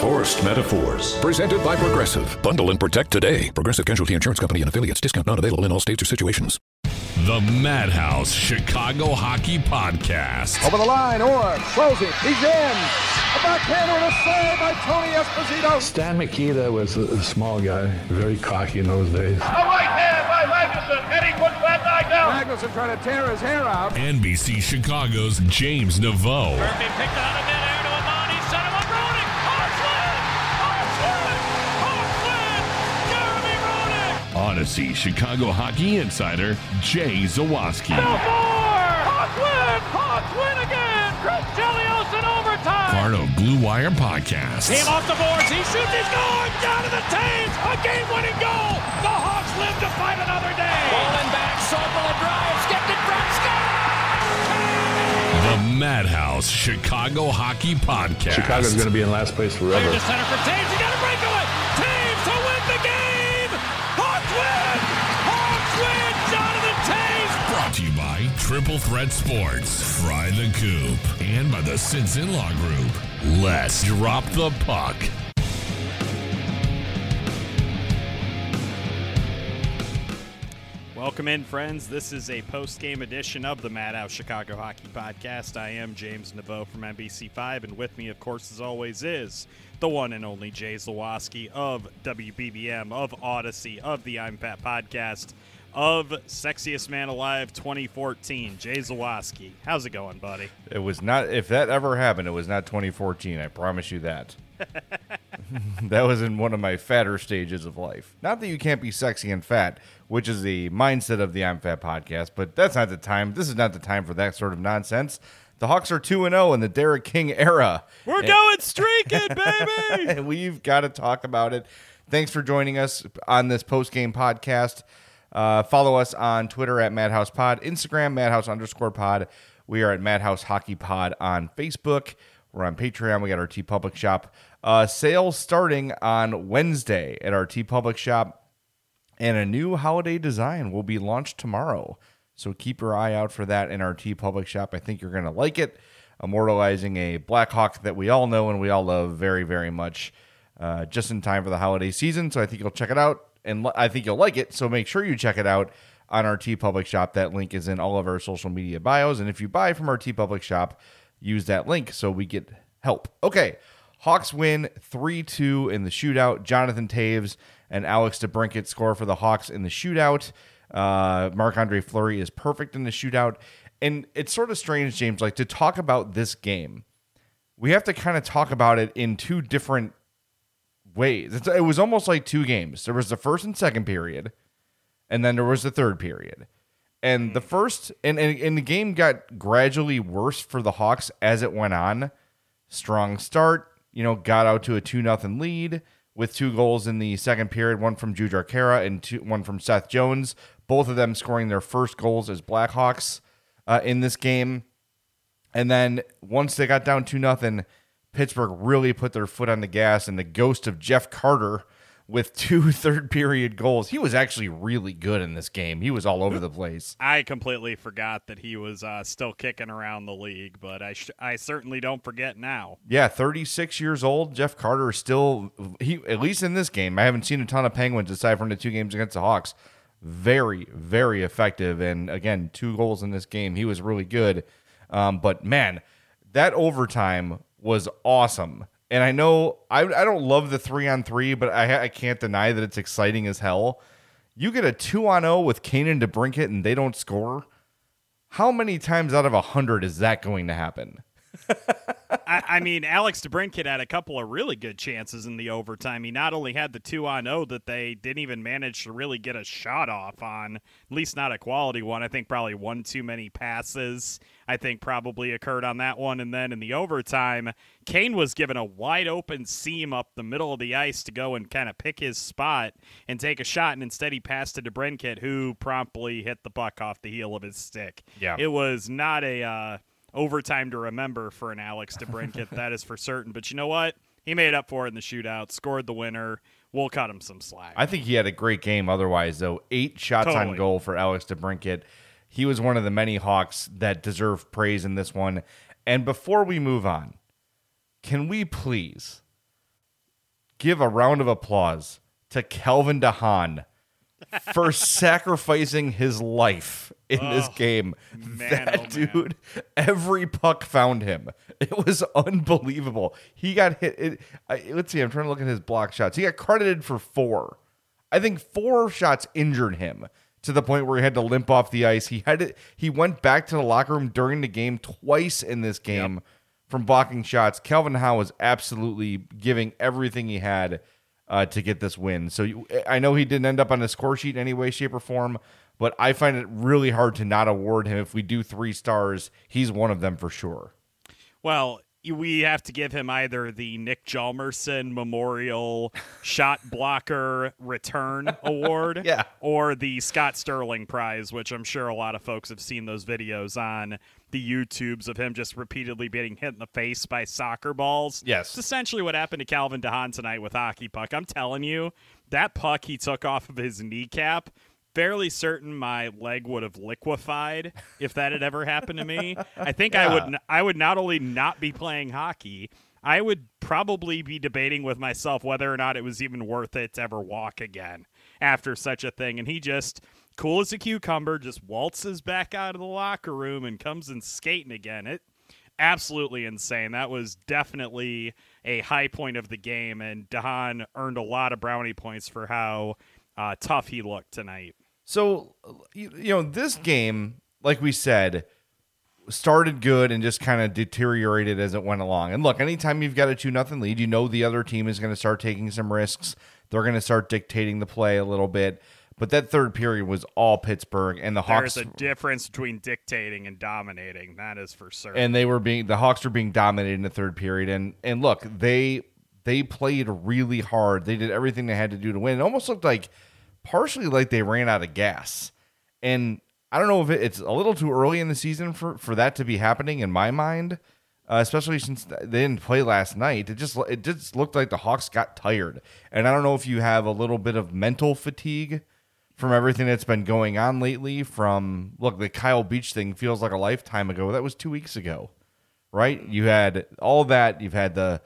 Forced Metaphors. Presented by Progressive. Bundle and protect today. Progressive Casualty Insurance Company and affiliates. Discount not available in all states or situations. The Madhouse Chicago Hockey Podcast. Over the line, or closing. He's in. A backhander and a save by Tony Esposito. Stan Mikita was a, a small guy, very cocky in those days. A right hand by Magnuson, and he puts that guy down. Magnuson trying to tear his hair out. NBC Chicago's James Naveau. Murphy picked out of Audacy Chicago Hockey Insider Jay Zawaski. Belfort! Hawks win! Hawks win again! Chris Chelios in overtime! Part of Blue Wire Podcast. Team off the boards, he shoots, he's going! Down to the Toews! A game-winning goal! The Hawks live to fight another day! Falling back, Sobel drives, gets it from The Madhouse Chicago Hockey Podcast. Chicago's going to be in last place Clear forever. to center for Toews, he got a to you by Triple Threat Sports, Fry the Coop, and by the Simpson Law Group. Let's drop the puck. Welcome in, friends. This is a post game edition of the Madhouse Chicago Hockey Podcast. I am James Naveau from NBC5, and with me, of course, as always, is the one and only Jay Zawaski of WBBM, of Audacy, of the I'm Fat Podcast, of Sexiest Man Alive 2014. Jay Zawaski, how's it going, buddy? It was not. If that ever happened, it was not 2014. I promise you that. that was in one of my fatter stages of life. Not that you can't be sexy and fat, which is the mindset of the I'm Fat podcast, but that's not the time. This is not the time for that sort of nonsense. The Hawks are 2 and 0 in the Derek King era. We're going streaking, baby! and we've got to talk about it. Thanks for joining us on this post game podcast. Uh, follow us on Twitter at Madhouse Pod, Instagram Madhouse underscore Pod. We are at Madhouse Hockey Pod on Facebook. We're on Patreon. We got our TeePublic shop. Uh, sales starting on Wednesday at our TeePublic shop, and a new holiday design will be launched tomorrow. So keep your eye out for that in our TeePublic shop. I think you're going to like it. Immortalizing a Blackhawk that we all know and we all love very, very much, uh, just in time for the holiday season. So I think you'll check it out, and I think you'll like it. So make sure you check it out on our TeePublic shop. That link is in all of our social media bios. And if you buy from our TeePublic shop, use that link so we get help. Okay. Hawks win 3 2 in the shootout. Jonathan Toews and Alex DeBrincat score for the Hawks in the shootout. Uh, Andre Fleury is perfect in the shootout. And it's sort of strange, James, like to talk about this game, we have to kind of talk about it in two different ways. It's, it was almost like two games. There was the first and second period, and then there was the third period. And the first and, and, and the game got gradually worse for the Hawks as it went on. Strong start, you know, got out to a two nothing lead with two goals in the second period, one from Jujhar Khaira and two, one from Seth Jones. Both of them scoring their first goals as Blackhawks uh, in this game. And then once they got down two nothing, Pittsburgh really put their foot on the gas, and the ghost of Jeff Carter with two third period goals. He was actually really good in this game. He was all over the place. I completely forgot that he was uh, still kicking around the league, but I sh- I certainly don't forget now. Yeah, 36 years old. Jeff Carter is still he at least in this game. I haven't seen a ton of Penguins aside from the two games against the Hawks. Very, very effective, and again, two goals in this game. He was really good. Um, but man, that overtime was awesome. And I know I, I don't love the three on three, but I, I can't deny that it's exciting as hell. You get a two on zero with Kanan DeBrincat and they don't score. How many times out of a hundred is that going to happen? I, I, mean, Alex DeBrincat had a couple of really good chances in the overtime. He not only had the two on zero that they didn't even manage to really get a shot off on, at least not a quality one. I think probably one too many passes. I think probably occurred on that one, and then in the overtime, Kane was given a wide open seam up the middle of the ice to go and kind of pick his spot and take a shot, and instead he passed to DeBrincat, who promptly hit the puck off the heel of his stick. Yeah, it was not a. Uh, overtime to remember for an Alex DeBrincat, that is for certain. But you know what? He made up for it in the shootout, scored the winner. We'll cut him some slack. I think he had a great game otherwise, though. Eight shots totally. on goal for Alex DeBrincat. He was one of the many Hawks that deserve praise in this one. And before we move on, can we please give a round of applause to Calvin DeHaan for sacrificing his life in oh, this game. Man, that oh, dude, every puck found him. It was unbelievable. He got hit. It, I, let's see. I'm trying to look at his block shots. He got credited for four. I think four shots injured him to the point where he had to limp off the ice. He had to, He went back to the locker room during the game twice in this game yep. from blocking shots. Calvin Howe was absolutely giving everything he had uh, to get this win. So you, I know he didn't end up on the score sheet in any way, shape, or form, but I find it really hard to not award him. If we do three stars, he's one of them for sure. Well, we have to give him either the Nick Hjalmarsson Memorial Shot Blocker Return Award, yeah. or the Scott Sterling Prize, which I'm sure a lot of folks have seen those videos on the YouTubes of him just repeatedly being hit in the face by soccer balls. Yes. It's essentially what happened to Calvin DeHaan tonight with hockey puck. I'm telling you, that puck he took off of his kneecap, fairly certain my leg would have liquefied if that had ever happened to me. I think yeah. I would I would not only not be playing hockey, I would probably be debating with myself whether or not it was even worth it to ever walk again after such a thing. And he just cool as a cucumber, just waltzes back out of the locker room and comes in skating again. It absolutely insane. That was definitely a high point of the game, and DeHaan earned a lot of brownie points for how uh, tough he looked tonight. So, you know, this game, like we said, started good and just kind of deteriorated as it went along. And look, anytime you've got a two nothing lead, you know the other team is going to start taking some risks. They're going to start dictating the play a little bit. But that third period was all Pittsburgh, and the Hawks. There's a difference between dictating and dominating. That is for certain. And they were being the Hawks were being dominated in the third period, and and look, they they played really hard. They did everything they had to do to win. It almost looked like partially like they ran out of gas, and I don't know if it, it's a little too early in the season for for that to be happening in my mind. Uh, especially since they didn't play last night, it just it just looked like the Hawks got tired, and I don't know if you have a little bit of mental fatigue from everything that's been going on lately. From look, the Kyle Beach thing feels like a lifetime ago. That was two weeks ago, right? You had all that. You've had the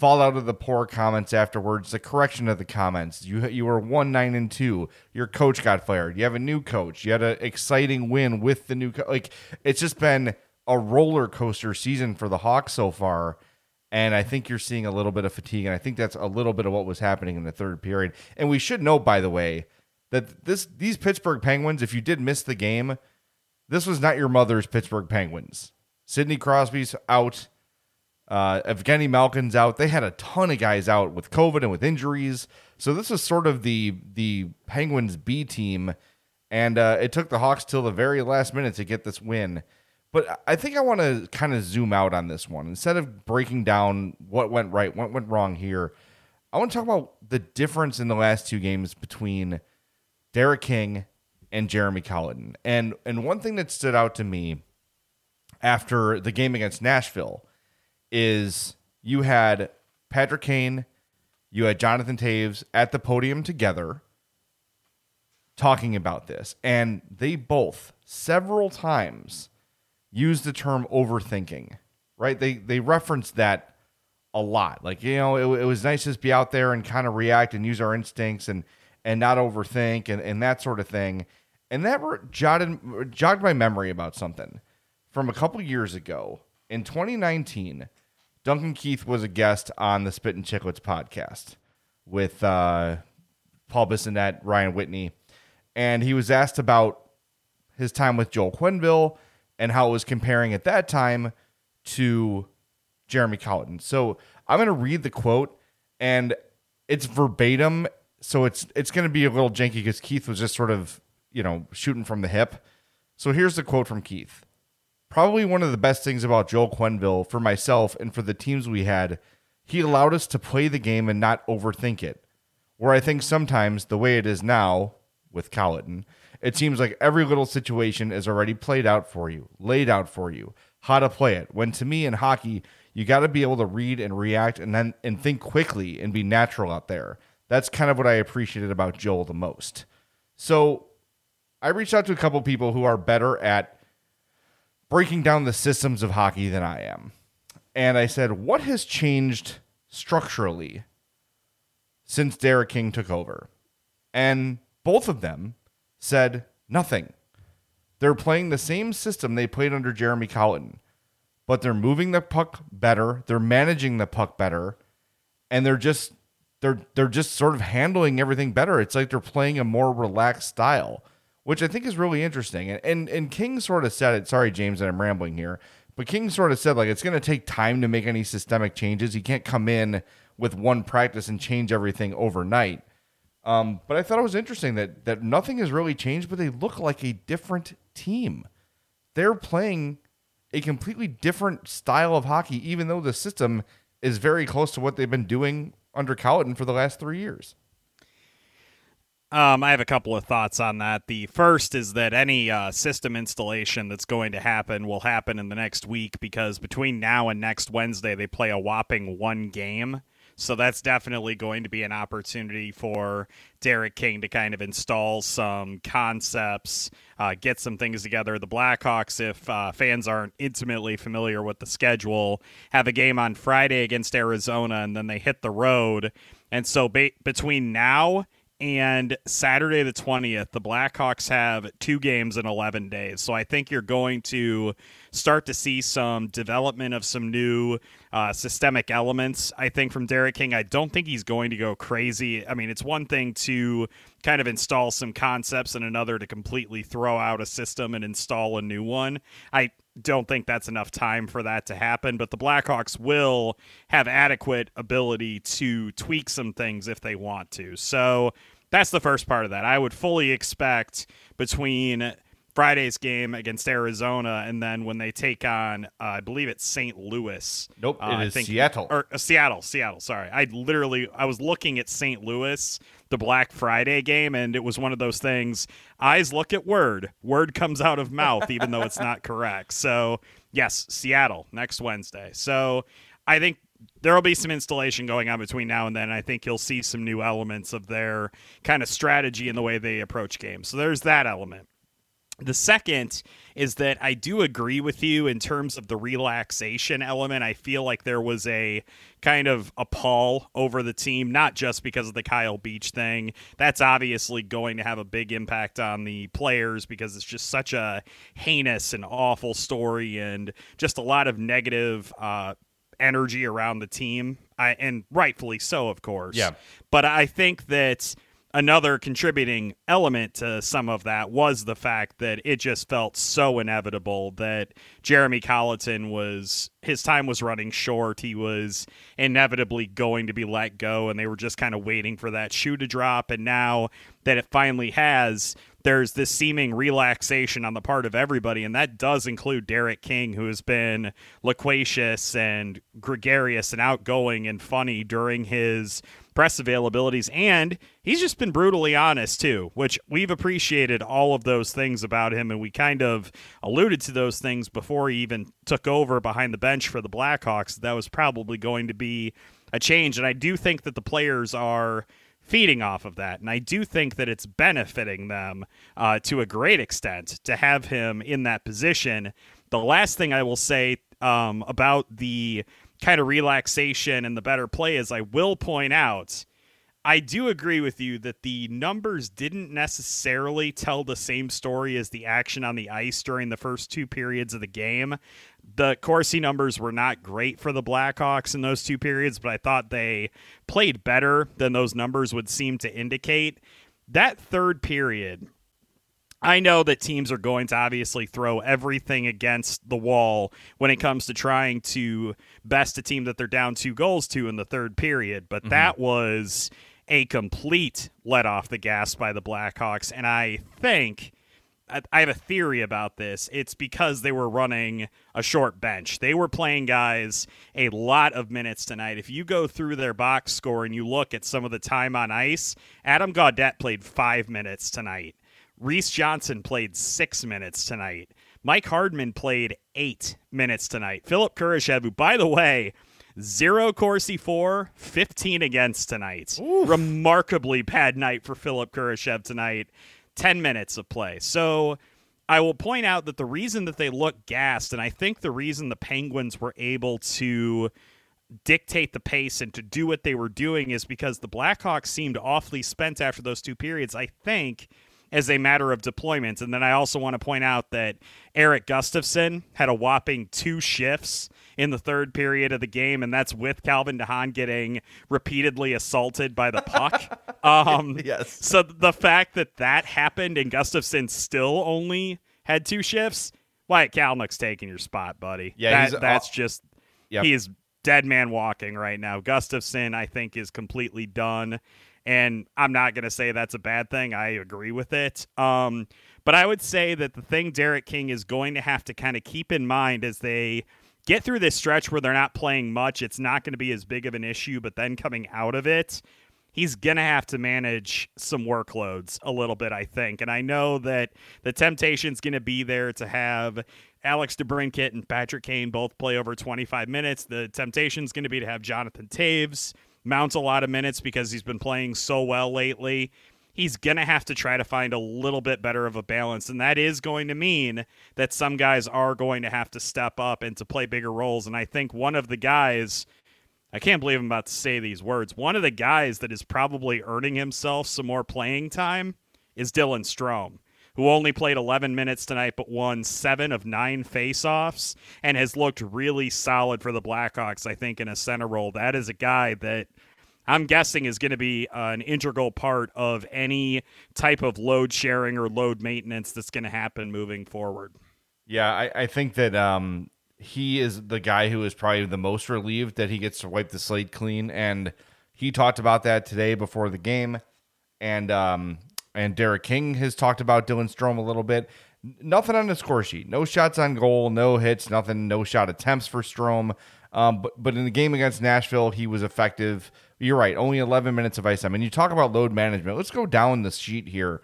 fallout of the poor comments afterwards, the correction of the comments. You you were one nine and two. Your coach got fired. You have a new coach. You had an exciting win with the new like. It's just been a roller coaster season for the Hawks so far. And I think you're seeing a little bit of fatigue, and I think that's a little bit of what was happening in the third period. And we should note, by the way, that this these Pittsburgh Penguins, if you did miss the game, this was not your mother's Pittsburgh Penguins. Sidney Crosby's out. Uh, Evgeny Malkin's out. They had a ton of guys out with COVID and with injuries. So this is sort of the the Penguins B team, and uh, it took the Hawks till the very last minute to get this win. But I think I want to kind of zoom out on this one instead of breaking down what went right, what went wrong here. I want to talk about the difference in the last two games between Derek King, and Jeremy Colliton. And and one thing that stood out to me after the game against Nashville is you had Patrick Kane, you had Jonathan Toews at the podium together talking about this. And they both several times used the term overthinking, right? They they referenced that a lot. Like, you know, it, it was nice to just be out there and kind of react and use our instincts and and not overthink and, and that sort of thing. And that jotted, jogged my memory about something from a couple years ago. In 2019, Duncan Keith was a guest on the Spit and Chicklets podcast with uh, Paul Bissonnette, Ryan Whitney, and he was asked about his time with Joel Quenneville and how it was comparing at that time to Jeremy Colliton. So I'm going to read the quote, and it's verbatim. So it's it's going to be a little janky because Keith was just sort of you know shooting from the hip. So here's the quote from Keith. Probably one of the best things about Joel Quenneville for myself and for the teams we had, he allowed us to play the game and not overthink it. Where I think sometimes the way it is now with Colliton, it seems like every little situation is already played out for you, laid out for you, how to play it. When to me in hockey, you got to be able to read and react and then and think quickly and be natural out there. That's kind of what I appreciated about Joel the most. So I reached out to a couple people who are better at breaking down the systems of hockey than I am. And I said, what has changed structurally since Derek King took over? And both of them said nothing. They're playing the same system they played under Jeremy Colliton, but they're moving the puck better, they're managing the puck better, and they're just they're they're just sort of handling everything better. It's like they're playing a more relaxed style which I think is really interesting. And, and and King sort of said it. Sorry, James, that I'm rambling here, but King sort of said like it's going to take time to make any systemic changes. He can't come in with one practice and change everything overnight. Um, but I thought it was interesting that that nothing has really changed, but they look like a different team. They're playing a completely different style of hockey, even though the system is very close to what they've been doing under Colliton for the last three years. Um, I have a couple of thoughts on that. The first is that any uh, system installation that's going to happen will happen in the next week because between now and next Wednesday, they play a whopping one game. So that's definitely going to be an opportunity for Derek King to kind of install some concepts, uh, get some things together. The Blackhawks, if uh, fans aren't intimately familiar with the schedule, have a game on Friday against Arizona, and then they hit the road. And so ba- between now and Saturday the 20th, the Blackhawks have two games in 11 days. So I think you're going to start to see some development of some new uh, systemic elements, I think, from Derek King. I don't think he's going to go crazy. I mean, it's one thing to kind of install some concepts and another to completely throw out a system and install a new one. I don't think that's enough time for that to happen, but the Blackhawks will have adequate ability to tweak some things if they want to. So that's the first part of that. I would fully expect between Friday's game against Arizona and then when they take on, uh, I believe it's St. Louis. Nope, uh, it is think, Seattle. Or uh, Seattle, Seattle. Sorry, I literally I was looking at St. Louis, the Black Friday game, and it was one of those things. Eyes look at word, word comes out of mouth, even though it's not correct. So yes, Seattle next Wednesday. So I think there will be some installation going on between now and then. I think you'll see some new elements of their kind of strategy in the way they approach games. So there's that element. The second is that I do agree with you in terms of the relaxation element. I feel like there was a kind of a pall over the team, not just because of the Kyle Beach thing. That's obviously going to have a big impact on the players because it's just such a heinous and awful story and just a lot of negative uh, energy around the team. I, and rightfully so, of course. Yeah. But I think that another contributing element to some of that was the fact that it just felt so inevitable that Jeremy Colliton was his time was running short. He was inevitably going to be let go, and they were just kind of waiting for that shoe to drop. And now that it finally has, there's this seeming relaxation on the part of everybody, and that does include Derek King, who has been loquacious and gregarious and outgoing and funny during his press availabilities, and he's just been brutally honest too, which we've appreciated all of those things about him, and we kind of alluded to those things before he even took over behind the bench for the Blackhawks. That was probably going to be a change, and I do think that the players are feeding off of that. And I do think that it's benefiting them uh, to a great extent to have him in that position. The last thing I will say um, about the kind of relaxation and the better play is I will point out I do agree with you that the numbers didn't necessarily tell the same story as the action on the ice during the first two periods of the game. The Corsi numbers were not great for the Blackhawks in those two periods, but I thought they played better than those numbers would seem to indicate. That third period, I know that teams are going to obviously throw everything against the wall when it comes to trying to best a team that they're down two goals to in the third period, but mm-hmm. that was a complete let off the gas by the Blackhawks. And I think I have a theory about this. It's because they were running a short bench. They were playing guys a lot of minutes tonight. If you go through their box score and you look at some of the time on ice, Adam Gaudette played five minutes tonight. Reese Johnson played six minutes tonight. Mike Hardman played eight minutes tonight. Philip Kurashev, who, by the way, Zero Corsi for, 15 against tonight. Oof. Remarkably bad night for Philip Kurashev tonight. 10 minutes of play. So I will point out that the reason that they look gassed, and I think the reason the Penguins were able to dictate the pace and to do what they were doing is because the Blackhawks seemed awfully spent after those two periods. I think as a matter of deployment. And then I also want to point out that Erik Gustafsson had a whopping two shifts in the third period of the game, and that's with Calvin DeHaan getting repeatedly assaulted by the puck. um, yes. So the fact that that happened and Gustafsson still only had two shifts, Wyatt Kalynuk's taking your spot, buddy. Yeah, that, that's all, just yep. he is dead man walking right now. Gustafsson, I think, is completely done. And I'm not going to say that's a bad thing. I agree with it. Um, but I would say that the thing Derek King is going to have to kind of keep in mind as they get through this stretch where they're not playing much, it's not going to be as big of an issue. But then coming out of it, he's going to have to manage some workloads a little bit, I think. And I know that the temptation's going to be there to have Alex DeBrincat and Patrick Kane both play over 25 minutes. The temptation's going to be to have Jonathan Toews mounts a lot of minutes because he's been playing so well lately. He's going to have to try to find a little bit better of a balance. And that is going to mean that some guys are going to have to step up and to play bigger roles. And I think one of the guys, I can't believe I'm about to say these words, one of the guys that is probably earning himself some more playing time is Dylan Strome who only played 11 minutes tonight but won seven of nine faceoffs and has looked really solid for the Blackhawks, I think, in a center role. That is a guy that I'm guessing is going to be an integral part of any type of load sharing or load maintenance that's going to happen moving forward. Yeah, I, I think that um, he is the guy who is probably the most relieved that he gets to wipe the slate clean. And he talked about that today before the game. And um, and Derek King has talked about Dylan Strome a little bit. Nothing on the score sheet. No shots on goal, no hits, nothing, no shot attempts for Strome. Um, but but in the game against Nashville, he was effective. You're right, only 11 minutes of ice time. And you talk about load management. Let's go down the sheet here.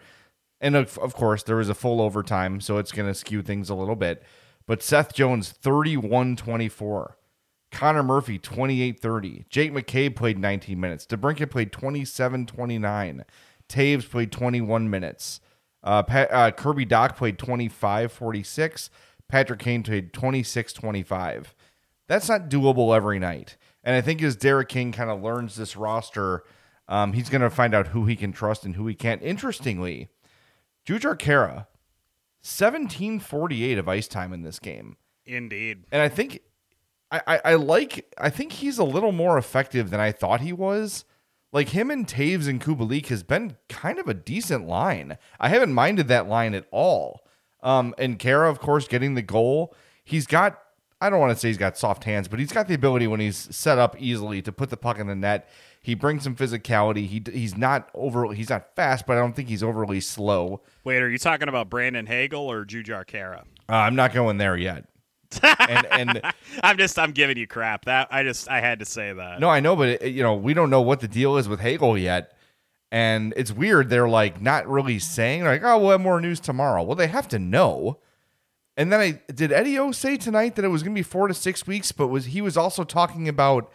And of, of course, there was a full overtime, so it's going to skew things a little bit. But Seth Jones, 31 24. Connor Murphy, 28 30. Jake McCabe played 19 minutes. DeBrincat played 27 29. Toews played 21 minutes. Uh, uh, Kirby Dach played 25 46. Patrick Kane played 26 25. That's not doable every night. And I think as Derek King kind of learns this roster, um, he's going to find out who he can trust and who he can't. Interestingly, Jujhar Khaira, 1748 of ice time in this game. Indeed. And I think I, I, I like I think he's a little more effective than I thought he was like him and Toews and Kubalik has been kind of a decent line. I haven't minded that line at all. Um, and Khaira, of course, getting the goal. He's got, I don't want to say he's got soft hands, but he's got the ability when he's set up easily to put the puck in the net. He brings some physicality. He he's not over. He's not fast, but I don't think he's overly slow. Wait, are you talking about Brandon Hagel or Jujhar Khaira? Uh, I'm not going there yet and, and I'm just I'm giving you crap. That I just I had to say that. No, I know, but it, you know we don't know what the deal is with Hagel yet, and it's weird. They're like not really saying like, oh, we'll have more news tomorrow. Well, they have to know. And then I did Eddie O say tonight that it was going to be four to six weeks, but was he was also talking about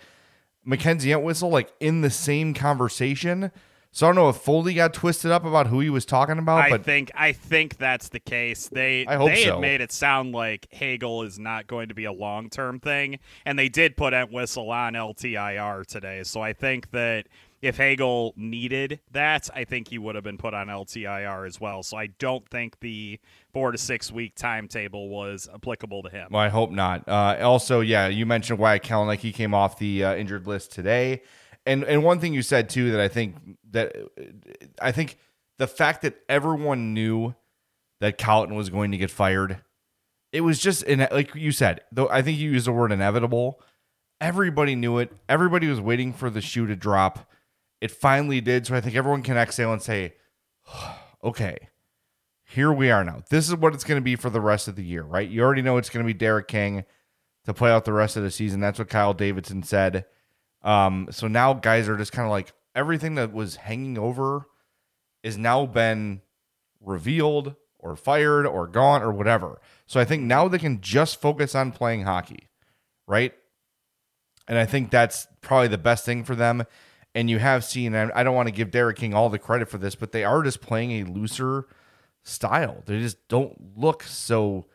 Mackenzie Entwistle like in the same conversation. So I don't know if Foley got twisted up about who he was talking about. I but think I think that's the case. They I hope they so. had made it sound like Hagel is not going to be a long term thing, and they did put Entwistle on LTIR today. So I think that if Hagel needed that, I think he would have been put on LTIR as well. So I don't think the four to six week timetable was applicable to him. Well, I hope not. Uh, also, yeah, you mentioned Wyatt Kalynuk. He came off the uh, injured list today. And and one thing you said too that I think that I think the fact that everyone knew that Colliton was going to get fired. It was just in like you said, though I think you used the word inevitable. Everybody knew it. Everybody was waiting for the shoe to drop. It finally did. So I think everyone can exhale and say, okay, here we are now. This is what it's going to be for the rest of the year, right? You already know it's going to be Derek King to play out the rest of the season. That's what Kyle Davidson said. Um, so now guys are just kind of like everything that was hanging over is now been revealed or fired or gone or whatever. So I think now they can just focus on playing hockey, right? And I think that's probably the best thing for them. And you have seen, I don't want to give Derek King all the credit for this, but they are just playing a looser style. They just don't look so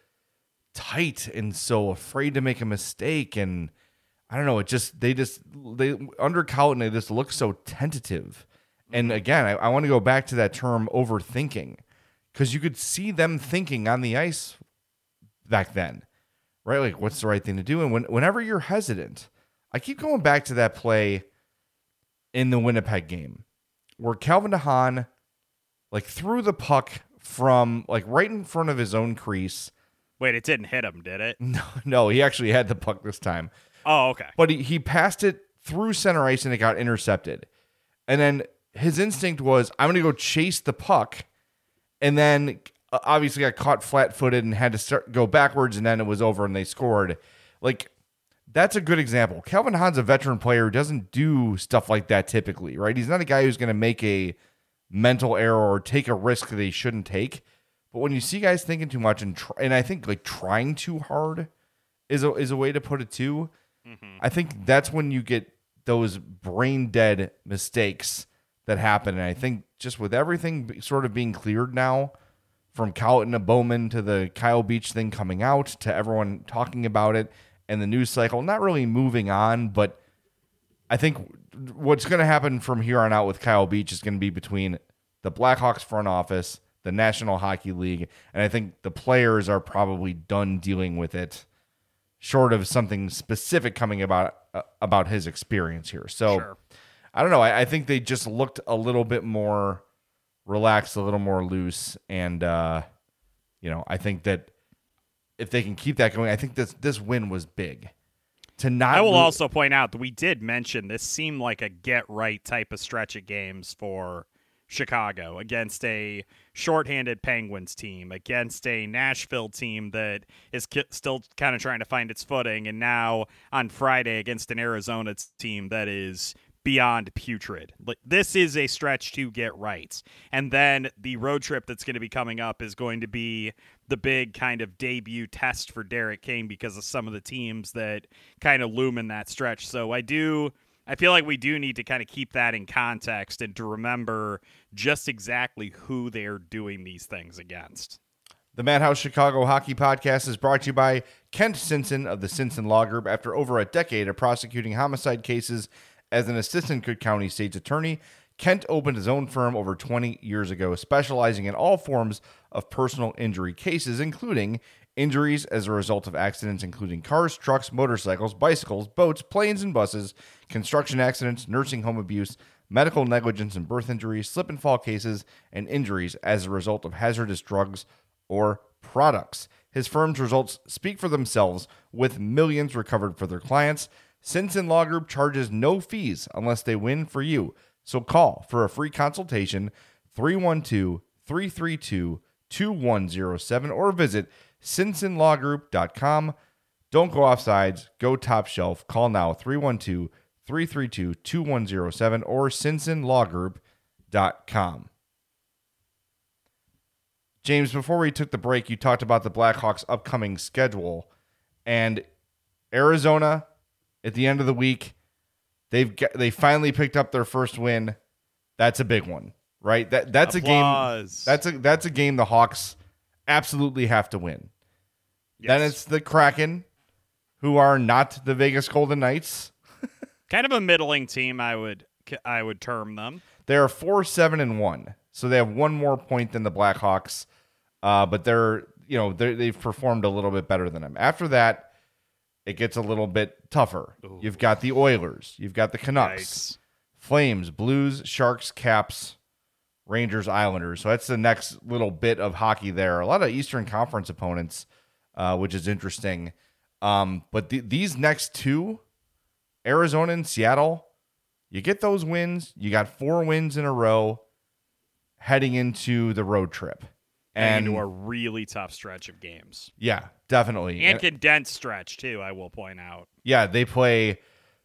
tight and so afraid to make a mistake. And I don't know, it just, they just, they, under Colliton, they just look so tentative. And mm-hmm. again, I, I want to go back to that term overthinking because you could see them thinking on the ice back then, right? Like, what's the right thing to do? And when, whenever you're hesitant, I keep going back to that play in the Winnipeg game where Calvin DeHaan like threw the puck from like right in front of his own crease. Wait, it didn't hit him, did it? No, no, he actually had the puck this time. Oh, okay. But he, he passed it through center ice and it got intercepted. And then his instinct was, I'm going to go chase the puck. And then uh, obviously got caught flat footed and had to start go backwards. And then it was over and they scored. Like, that's a good example. Calvin Hahn's a veteran player who doesn't do stuff like that typically, right? He's not a guy who's going to make a mental error or take a risk that he shouldn't take. But when you see guys thinking too much and tr- and I think like trying too hard is a is a way to put it too. Mm-hmm. I think that's when you get those brain dead mistakes that happen. And I think just with everything sort of being cleared now, from Colliton to Bowman to the Kyle Beach thing coming out to everyone talking about it and the news cycle not really moving on, but I think what's going to happen from here on out with Kyle Beach is going to be between the Blackhawks front office, the National Hockey League, and I think the players are probably done dealing with it, short of something specific coming about uh, about his experience here. So sure. I don't know. I, I, think they just looked a little bit more relaxed, a little more loose, and uh, you know, I think that if they can keep that going, I think this this win was big to not. I will lose. also point out that we did mention this seemed like a get right type of stretch of games for Chicago against a shorthanded Penguins team, against a Nashville team that is ki- still kind of trying to find its footing, and now on Friday against an Arizona team that is beyond putrid. This is a stretch to get right. And then the road trip that's going to be coming up is going to be the big kind of debut test for Derek King because of some of the teams that kind of loom in that stretch. So I do. I feel like we do need to kind of keep that in context and to remember just exactly who they're doing these things against. The Madhouse Chicago Hockey Podcast is brought to you by Kent Simpson of the Simpson Law Group. After over a decade of prosecuting homicide cases as an assistant Cook County State's attorney, Kent opened his own firm over 20 years ago, specializing in all forms of personal injury cases, including injuries as a result of accidents, including cars, trucks, motorcycles, bicycles, boats, planes, and buses, construction accidents, nursing home abuse, medical negligence and birth injuries, slip and fall cases, and injuries as a result of hazardous drugs or products. His firm's results speak for themselves, with millions recovered for their clients. Simpson Law Group charges no fees unless they win for you. So call for a free consultation 312 332 2107 or visit simpsonlawgroup.com. Don't go offsides, go top shelf. Call now 312 332 2107 or simpsonlawgroup.com. James, before we took the break, you talked about the Blackhawks' upcoming schedule and Arizona at the end of the week. They've got, they finally picked up their first win. That's a big one, right? That that's Applause. a game. That's a that's a game the Hawks absolutely have to win. Yes. Then it's the Kraken, who are not the Vegas Golden Knights. kind of a middling team, I would I would term them. They are four seven and one, so they have one more point than the Blackhawks. Uh, but they're you know they they've performed a little bit better than them. After that, it gets a little bit tougher. Ooh. You've got the Oilers, you've got the Canucks, Yikes. Flames, Blues, Sharks, Caps, Rangers Islanders. So that's the next little bit of hockey there. A lot of Eastern Conference opponents, uh, which is interesting. Um, but th- these next two, Arizona and Seattle, you get those wins. You got four wins in a row heading into the road trip. And into a really tough stretch of games. Yeah, definitely. And, and condensed stretch too, I will point out. Yeah, they play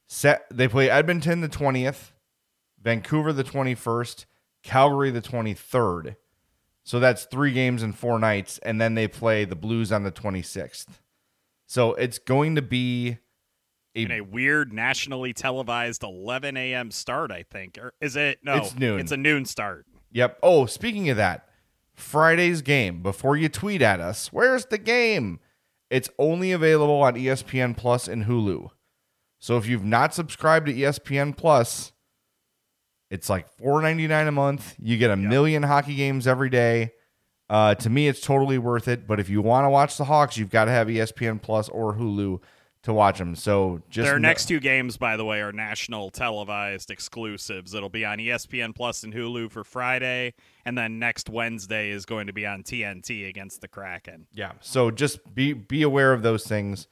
set they play Edmonton the 20th, Vancouver the 21st, Calgary the 23rd. So that's 3 games in 4 nights and then they play the Blues on the 26th. So it's going to be a, in a weird nationally televised 11 a.m. start, I think. Or is it? No, it's noon. It's a noon start. Yep. Oh, speaking of that, Friday's game, before you tweet at us, where's the game? It's only available on ESPN Plus and Hulu. So if you've not subscribed to ESPN Plus, it's like $4.99 a month. You get a yep. million hockey games every day. Uh, to me, it's totally worth it. But if you want to watch the Hawks, you've got to have ESPN Plus or Hulu to watch them. So just their next two games, by the way, are national televised exclusives. It'll be on ESPN Plus and Hulu for Friday, and then next Wednesday is going to be on TNT against the Kraken. Yeah. So just be be aware of those things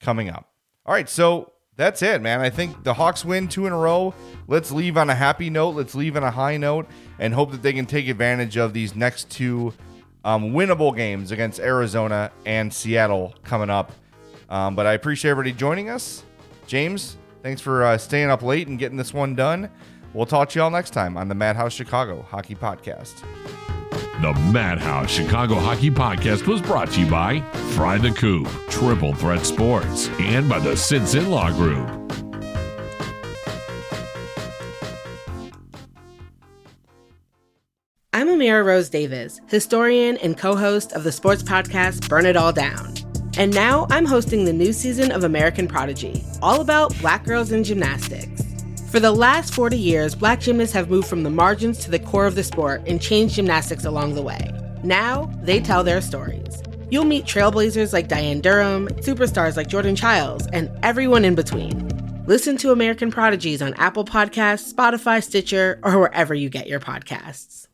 coming up. All right. So that's it, man. I think the Hawks win two in a row. Let's leave on a happy note. Let's leave on a high note, and hope that they can take advantage of these next two um, winnable games against Arizona and Seattle coming up. Um, but I appreciate everybody joining us. James, thanks for uh, staying up late and getting this one done. We'll talk to you all next time on the Madhouse Chicago Hockey Podcast. The Madhouse Chicago Hockey Podcast was brought to you by Fry the Coop, Triple Threat Sports, and by the Simpson Law Group. I'm Amira Rose Davis, historian and co host of the sports podcast Burn It All Down. And now I'm hosting the new season of American Prodigy, all about black girls in gymnastics. For the last 40 years, black gymnasts have moved from the margins to the core of the sport and changed gymnastics along the way. Now, they tell their stories. You'll meet trailblazers like Diane Durham, superstars like Jordan Chiles, and everyone in between. Listen to American Prodigies on Apple Podcasts, Spotify, Stitcher, or wherever you get your podcasts.